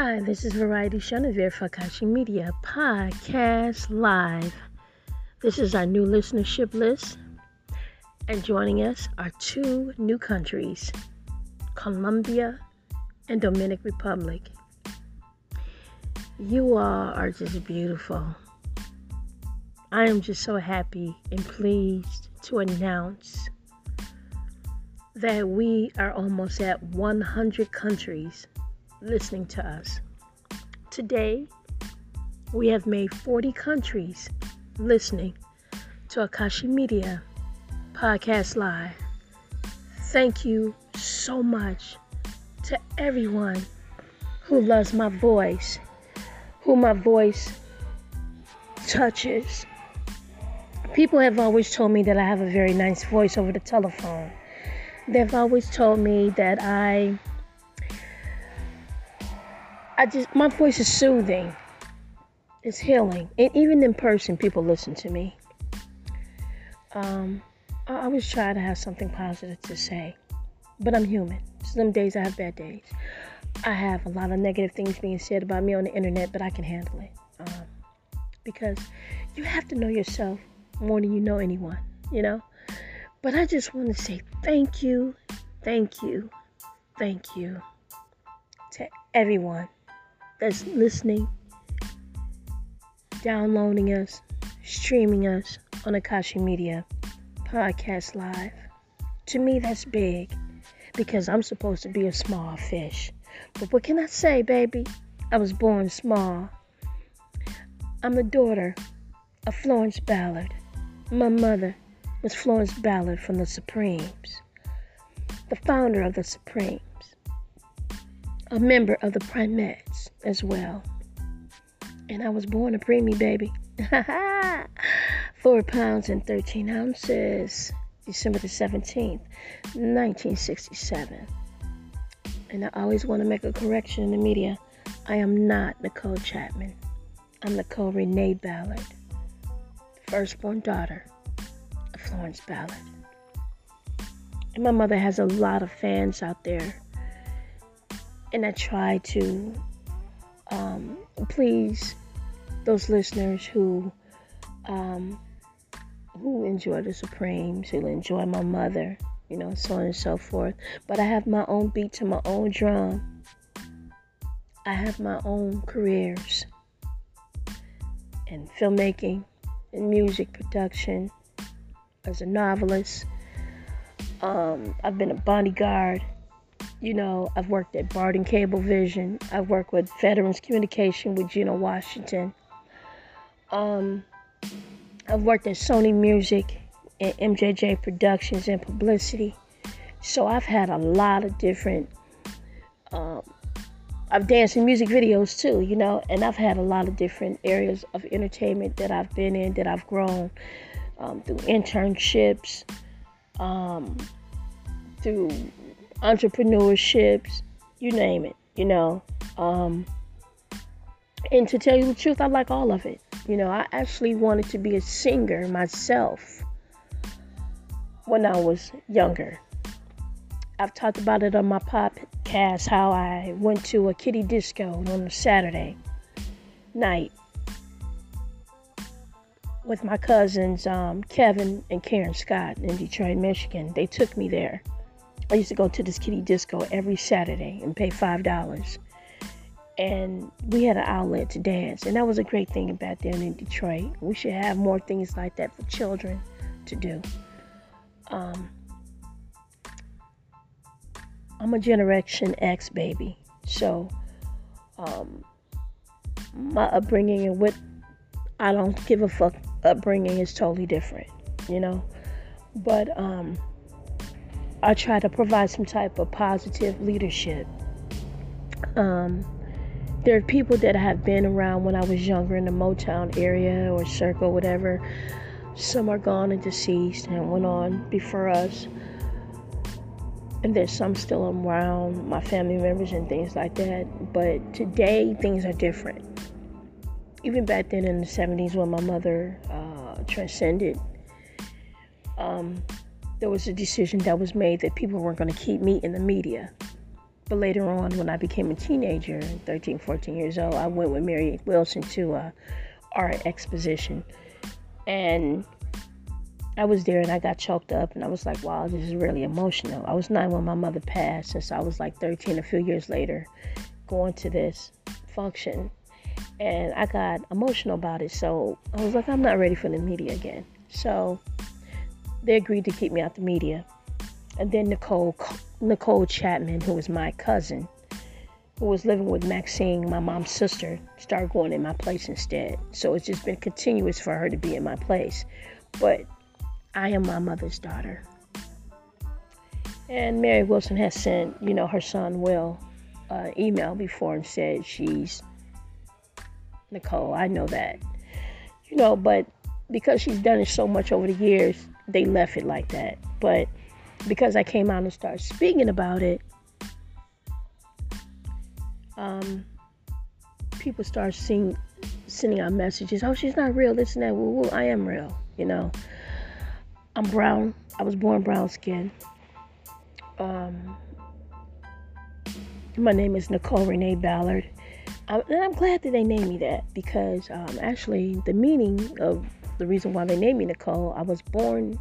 Hi, this is Variety Chenevert Fakashi Media Podcast Live. This is our new listenership list. And joining us are two new countries Colombia and Dominican Republic. You all are just beautiful. I am just so happy and pleased to announce that we are almost at 100 countries listening to us. Today, we have made 40 countries listening to Akashi Media Podcast Live. Thank you so much to everyone who loves my voice, who my voice touches. People have always told me that I have a very nice voice over the telephone. They've always told me that I I just my voice is soothing. It's healing. And even in person people listen to me. Um I always try to have something positive to say. But I'm human. Some days I have bad days. I have a lot of negative things being said about me on the internet, but I can handle it. Um, because you have to know yourself more than you know anyone, you know? But I just want to say thank you, thank you, thank you to everyone that's listening, downloading us, streaming us on Akashi Media Podcast Live. To me, that's big because I'm supposed to be a small fish. But what can I say, baby? I was born small. I'm the daughter of Florence Ballard. My mother was Florence Ballard from the Supremes, the founder of the Supremes a member of the Primettes as well. And I was born a preemie baby. Four pounds and 13 ounces. December the 17th, 1967. And I always want to make a correction in the media. I am not Nicole Chapman. I'm Nicole Renee Ballard, firstborn daughter of Florence Ballard. And my mother has a lot of fans out there and I try to um, please those listeners who um, who enjoy the Supremes, who enjoy my mother, you know, so on and so forth. But I have my own beat to my own drum. I have my own careers in filmmaking, in music production, as a novelist. Um, I've been a bodyguard you know, I've worked at Barden Cablevision. I've worked with Veterans Communication with Gina Washington. Um, I've worked at Sony Music and MJJ Productions and Publicity. So I've had a lot of different. Um, I've danced in music videos too, you know, and I've had a lot of different areas of entertainment that I've been in, that I've grown um, through internships, um, through entrepreneurships, you name it, you know. Um, and to tell you the truth, I like all of it. You know, I actually wanted to be a singer myself when I was younger. I've talked about it on my podcast how I went to a kitty disco on a Saturday night with my cousins um, Kevin and Karen Scott in Detroit, Michigan. They took me there. I used to go to this kitty disco every Saturday and pay five dollars. And we had an outlet to dance, and that was a great thing about there in Detroit. We should have more things like that for children to do. Um, I'm a Generation X baby, so um, my upbringing and what I don't give a fuck upbringing is totally different, you know. But um, I try to provide some type of positive leadership. Um, there are people that I have been around when I was younger in the Motown area or circle, whatever. Some are gone and deceased and went on before us. And there's some still around, my family members and things like that. But today, things are different. Even back then in the 70s when my mother uh, transcended, um, there was a decision that was made that people weren't going to keep me in the media. But later on, when I became a teenager, 13, 14 years old, I went with Mary Wilson to a art exposition. And I was there and I got choked up and I was like, wow, this is really emotional. I was nine when my mother passed, and so I was like 13 a few years later, going to this function. And I got emotional about it. So I was like, I'm not ready for the media again. So they agreed to keep me out the media. And then Nicole Nicole Chapman, who was my cousin, who was living with Maxine, my mom's sister, started going in my place instead. So it's just been continuous for her to be in my place. But I am my mother's daughter. And Mary Wilson has sent, you know, her son Will uh, email before and said she's Nicole. I know that, you know, but because she's done it so much over the years, they left it like that. But because I came out and started speaking about it, um, people start seeing, sending out messages. Oh, she's not real. This and that. I am real. You know. I'm brown. I was born brown skin. Um, my name is Nicole Renee Ballard. I'm, and I'm glad that they named me that because um, actually, the meaning of the reason why they named me Nicole, I was born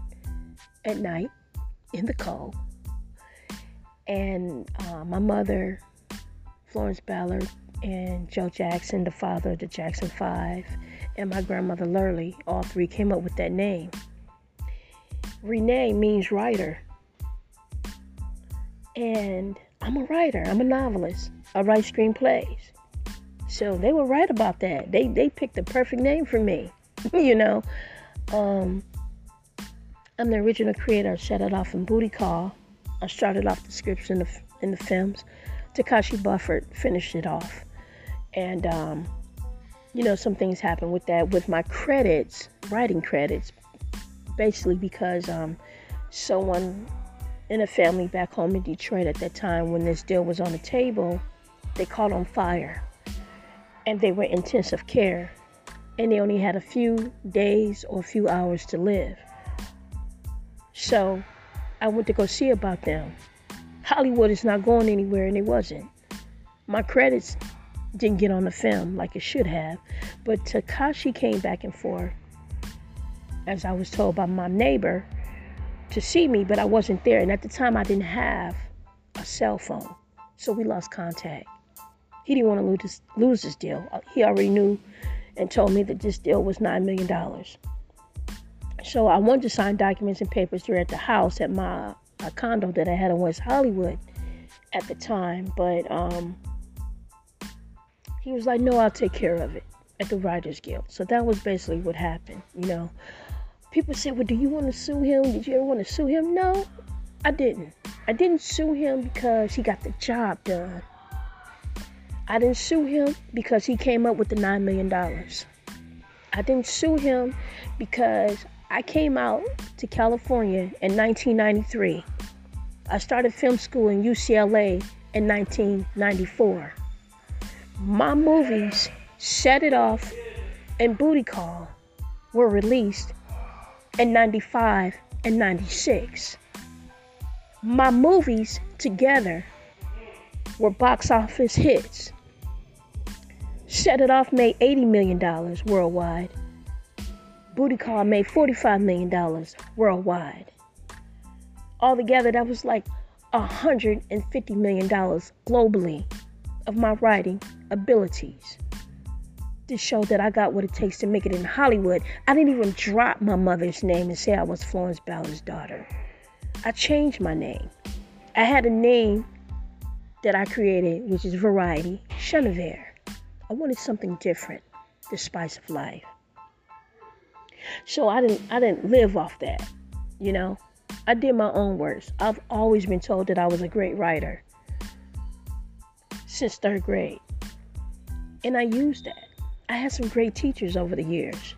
at night in the cold. And uh, my mother, Florence Ballard, and Joe Jackson, the father of the Jackson Five, and my grandmother Lurlee, all three came up with that name. Renee means writer. And I'm a writer, I'm a novelist. I write screenplays. So they were right about that. They they picked the perfect name for me. you know. Um, I'm the original creator. I set it off in Booty Call. I started off the scripts in the in the films. Takashi Bufford finished it off, and um, you know some things happened with that with my credits, writing credits, basically because um, someone in a family back home in Detroit at that time when this deal was on the table, they caught on fire, and they were intensive care, and they only had a few days or a few hours to live. So I went to go see about them. Hollywood is not going anywhere, and it wasn't. My credits didn't get on the film like it should have, but Takashi came back and forth, as I was told by my neighbor, to see me, but I wasn't there. And at the time, I didn't have a cell phone, so we lost contact. He didn't want to lose lose this deal. He already knew and told me that this deal was $9 million. So I wanted to sign documents and papers here at the house at my condo that I had in West Hollywood at the time, but um, he was like, "No, I'll take care of it at the Writers Guild." So that was basically what happened. You know, people said, "Well, do you want to sue him? Did you ever want to sue him?" No, I didn't. I didn't sue him because he got the job done. I didn't sue him because he came up with the nine million dollars. I didn't sue him because I came out to California in 1993. I started film school in UCLA in 1994. My movies, Set It Off and Booty Call, were released in 95 and 96. My movies together were box office hits. Set It Off made $80 million worldwide. Booty Call made $45 million worldwide. Altogether, that was like $150 million globally of my writing abilities to show that I got what it takes to make it in Hollywood. I didn't even drop my mother's name and say I was Florence Ballard's daughter. I changed my name. I had a name that I created, which is Variety Chenevert. I wanted something different, the spice of life. So I didn't I didn't live off that, you know. I did my own words. I've always been told that I was a great writer since third grade. And I used that. I had some great teachers over the years.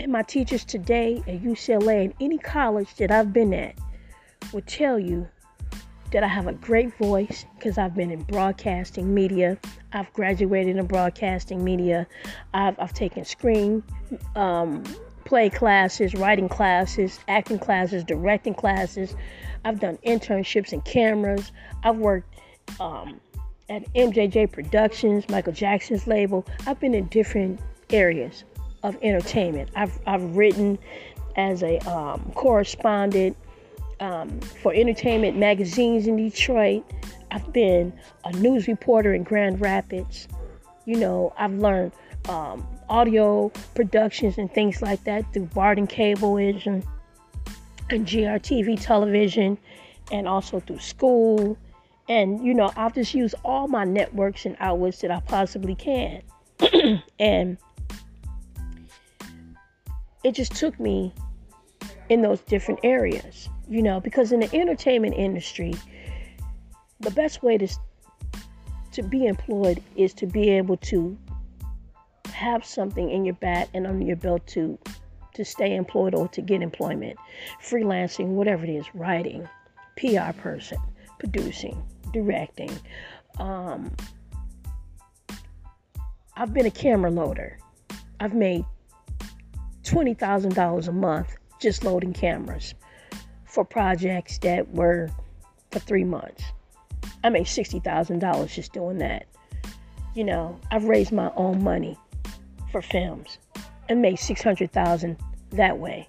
And my teachers today at UCLA and any college that I've been at would tell you that I have a great voice because I've been in broadcasting media. I've graduated in broadcasting media. I've, I've taken screen um, play classes, writing classes, acting classes, directing classes. I've done internships in cameras. I've worked um, at MJJ Productions, Michael Jackson's label. I've been in different areas of entertainment. I've, I've written as a um, correspondent um, for entertainment magazines in Detroit. I've been a news reporter in Grand Rapids. You know, I've learned um, audio productions and things like that through Barden Cablevision and GRTV television and also through school. And, you know, I've just used all my networks and outlets that I possibly can. and it just took me in those different areas, you know, because in the entertainment industry, the best way to to be employed is to be able to have something in your back and under your belt to to stay employed or to get employment, freelancing, whatever it is, writing, PR person, producing, directing. Um, I've been a camera loader. I've made $20,000 a month just loading cameras for projects that were for three months. I made $60,000 just doing that. You know, I've raised my own money for films and made 600,000 that way.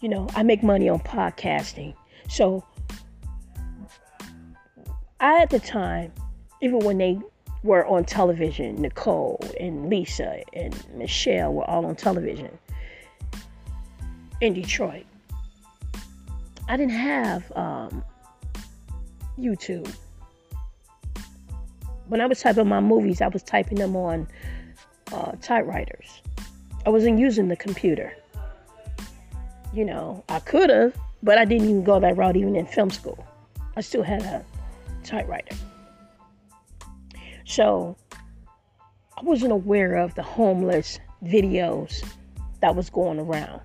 You know, I make money on podcasting. So I at the time, even when they were on television. Nicole and Lisa and Michelle were all on television in Detroit. I didn't have um, YouTube. When I was typing my movies, I was typing them on uh, typewriters. I wasn't using the computer. You know, I could have, but I didn't even go that route even in film school. I still had a typewriter. So I wasn't aware of the homeless videos that was going around.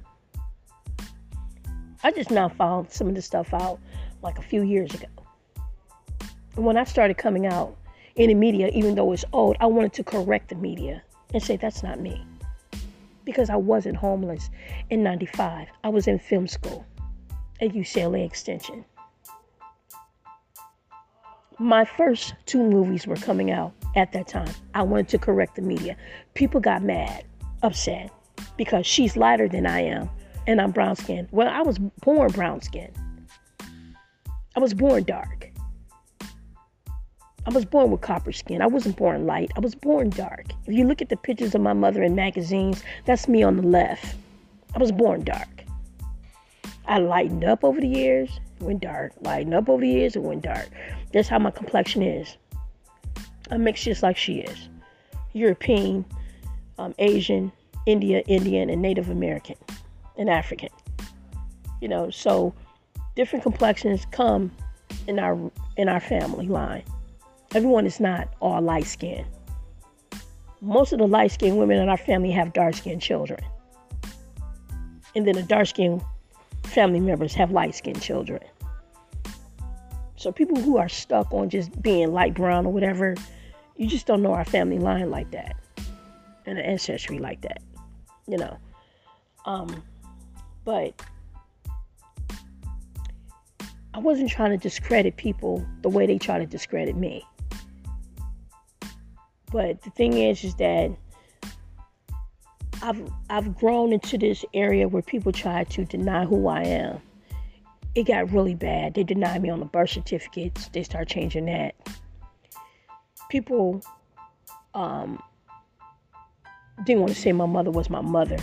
I just now found some of the stuff out like a few years ago. When I started coming out in the media, even though it's old, I wanted to correct the media and say that's not me. Because I wasn't homeless in 95. I was in film school at UCLA Extension my first two movies were coming out at that time. I wanted to correct the media. People got mad, upset, because she's lighter than I am and I'm brown skinned. Well, I was born brown skinned. I was born dark. I was born with copper skin. I wasn't born light. I was born dark. If you look at the pictures of my mother in magazines, that's me on the left. I was born dark. I lightened up over the years, went dark. Lightened up over the years, it went dark. That's how my complexion is. I'm mixed just like she is. European, um, Asian, India, Indian, and Native American, and African. You know, so different complexions come in our in our family line. Everyone is not all light skinned. Most of the light skinned women in our family have dark skinned children. And then the dark skinned family members have light skinned children. So people who are stuck on just being light brown or whatever, you just don't know our family line like that and the ancestry like that, you know. Um, but I wasn't trying to discredit people the way they try to discredit me. But the thing is, is that I've I've grown into this area where people try to deny who I am it got really bad. They denied me on the birth certificates. They start changing that. People um, didn't want to say my mother was my mother.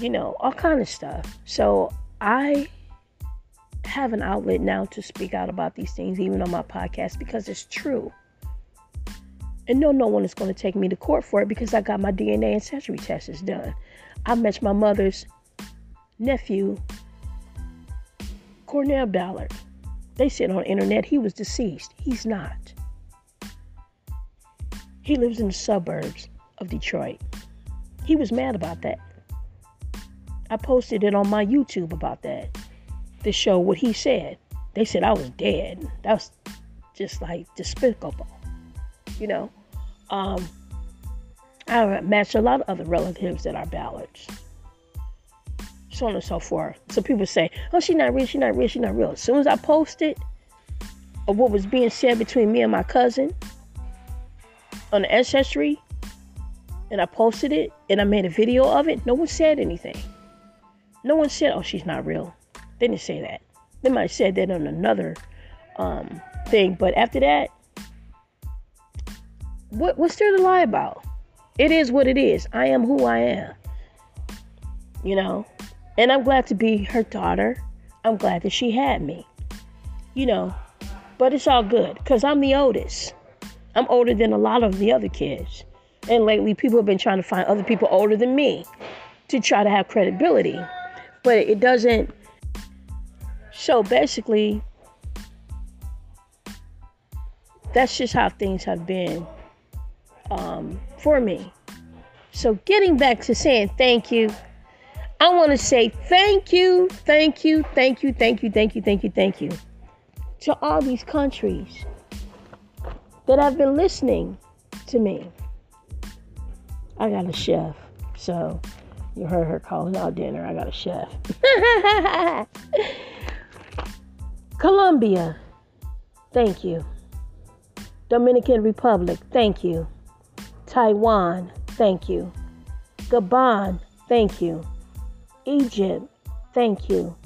You know, all kind of stuff. So I have an outlet now to speak out about these things, even on my podcast, because it's true. And no, no one is going to take me to court for it because I got my DNA and ancestry tests done. I met my mother's nephew Cornell Ballard. They said on the internet he was deceased. He's not. He lives in the suburbs of Detroit. He was mad about that. I posted it on my YouTube about that to show what he said. They said I was dead. That was just like despicable, you know. Um, I matched a lot of other relatives that are Ballards so on and so forth. So people say, "Oh, she's not real. She's not real. She's not real." As soon as I posted of what was being said between me and my cousin on the ancestry and I posted it and I made a video of it, no one said anything. No one said, oh, she's not real. They didn't say that. They might have said that on another um, thing, but after that, what, what's there to lie about? It is what it is. I am who I am. You know? And I'm glad to be her daughter. I'm glad that she had me. You know? But it's all good because I'm the oldest. I'm older than a lot of the other kids. And lately, people have been trying to find other people older than me to try to have credibility. But it doesn't. So basically, that's just how things have been um, for me. So, getting back to saying thank you, I want to say thank you, thank you, thank you, thank you, thank you, thank you, thank you to all these countries that have been listening to me. I got a chef, so you heard her calling out dinner. I got a chef. Colombia, thank you. Dominican Republic, thank you. Taiwan, thank you. Gabon, thank you. Egypt, thank you.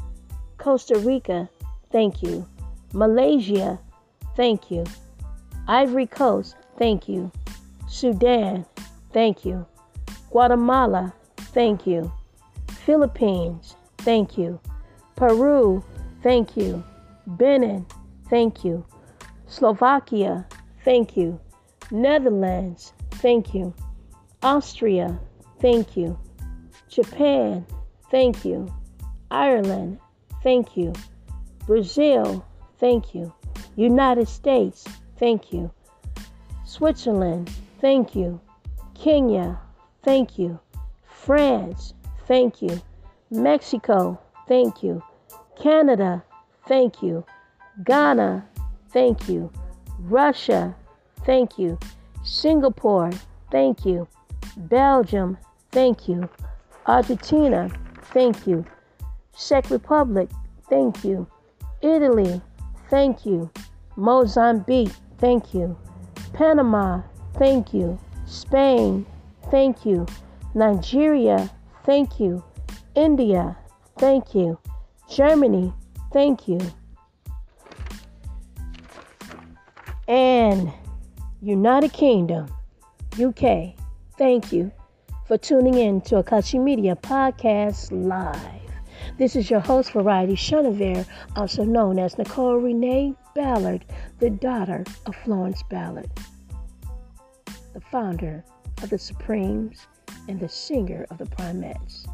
Costa Rica, thank you. Malaysia, thank you. Ivory Coast, thank you. Sudan, thank you. Guatemala, thank you. Philippines, thank you. Peru, thank you. Benin, thank you. Slovakia, thank you. Netherlands, thank you. Austria, thank you. Japan, thank you. Ireland, thank you. Brazil, thank you. United States, thank you. Switzerland, thank you. Kenya, thank you. France, thank you. Mexico, thank you. Canada, thank you. Ghana, thank you. Russia, thank you. Singapore, thank you. Belgium, thank you. Argentina, thank you. Czech Republic, thank you. Italy, thank you. Mozambique, thank you. Panama, thank you. Spain, thank you. Nigeria, thank you. India, thank you. Germany, thank you. And United Kingdom, UK, thank you for tuning in to Akashi Media Podcast Live. This is your host, Variety Chenevert, also known as Nicole Renee Ballard, the daughter of Florence Ballard, the founder of the Supremes and the singer of the Primettes.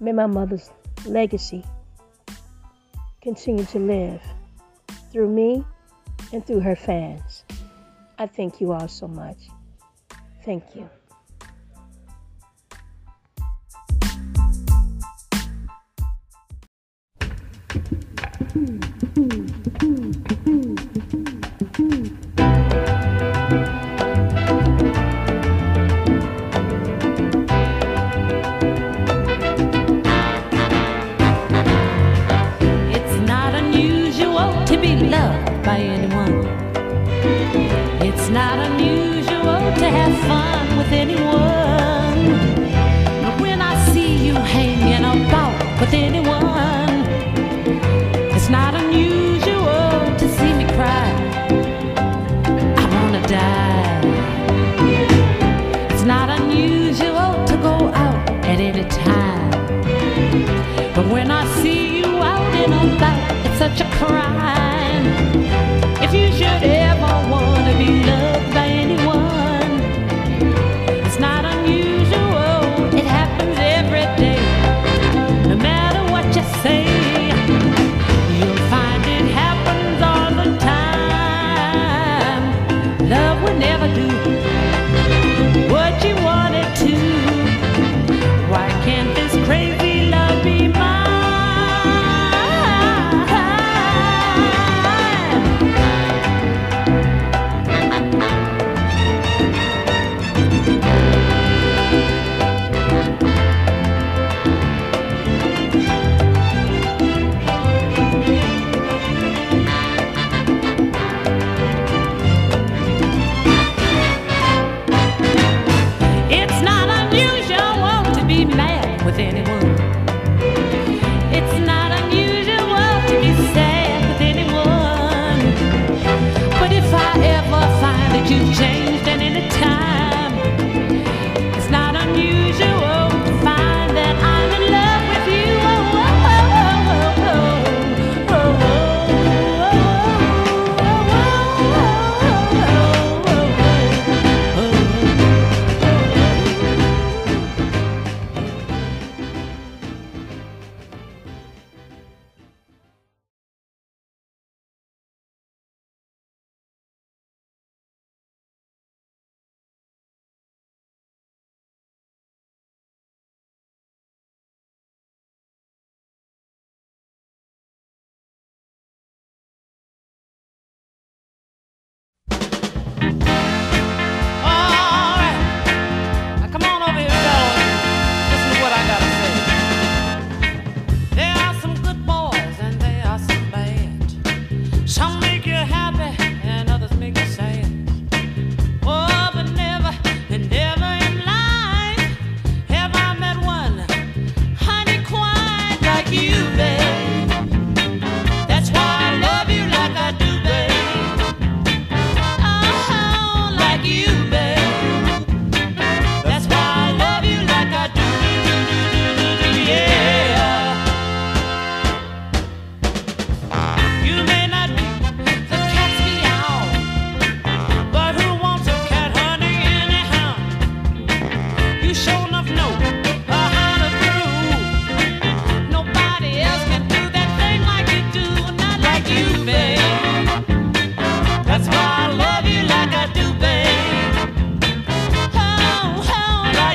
May my mother's legacy continue to live through me and through her fans. I thank you all so much. Thank you. Mm-hmm.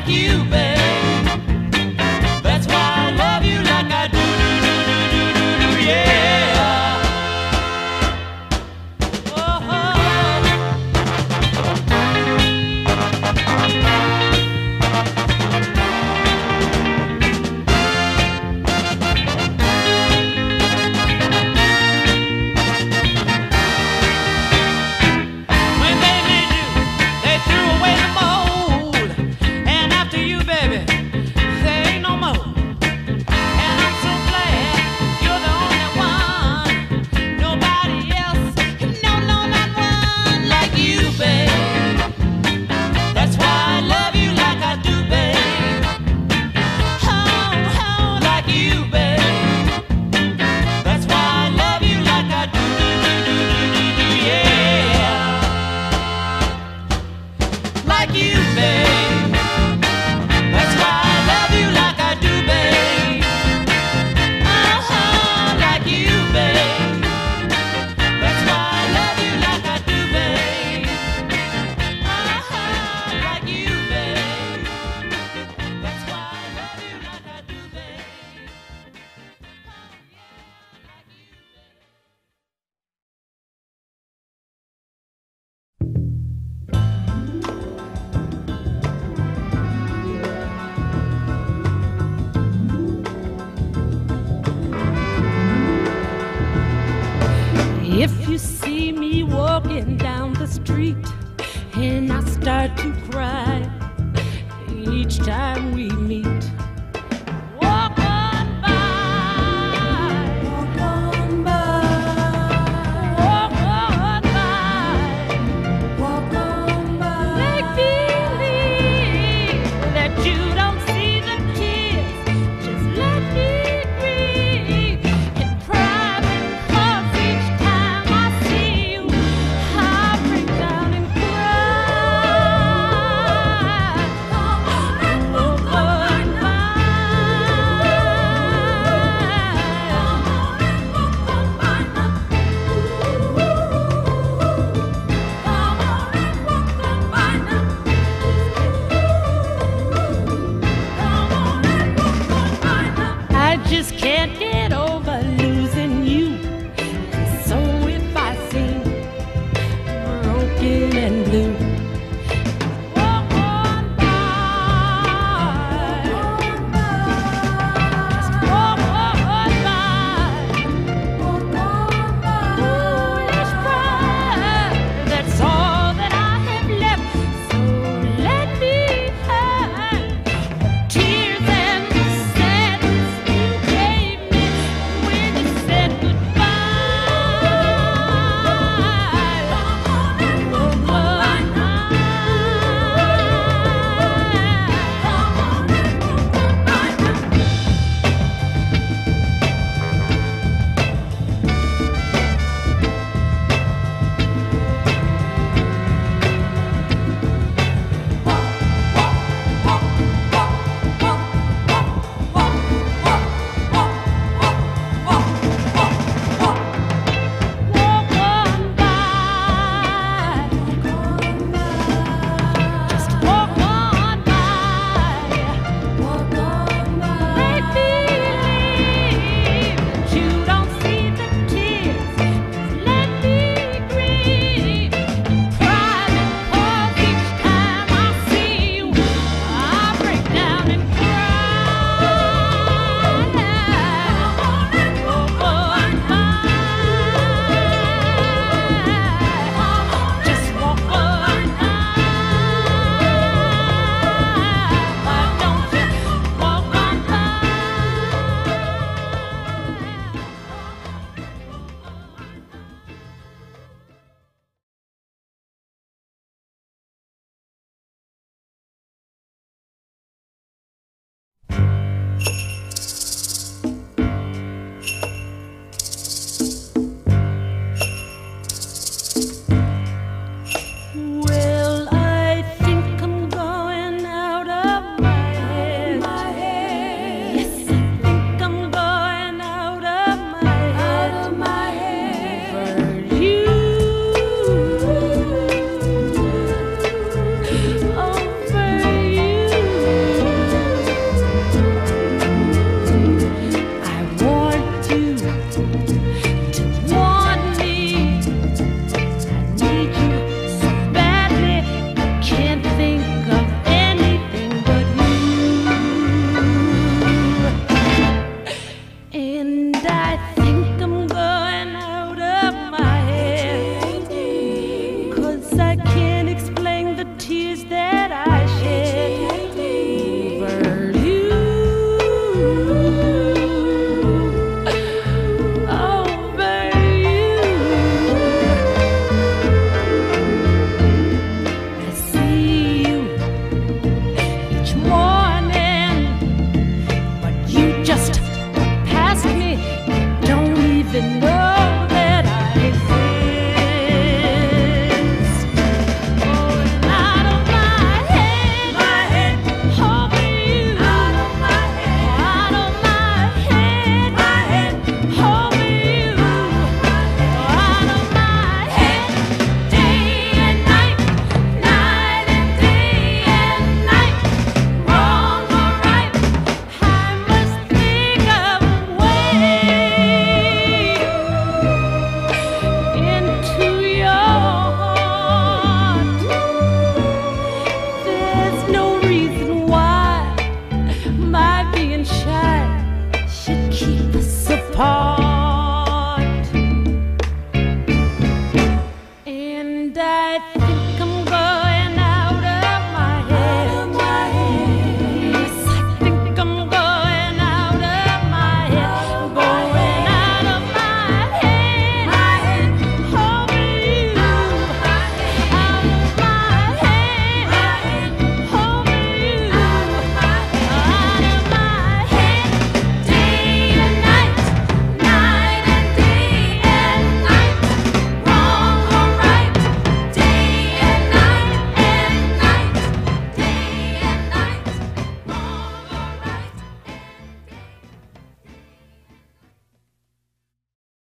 like you, baby.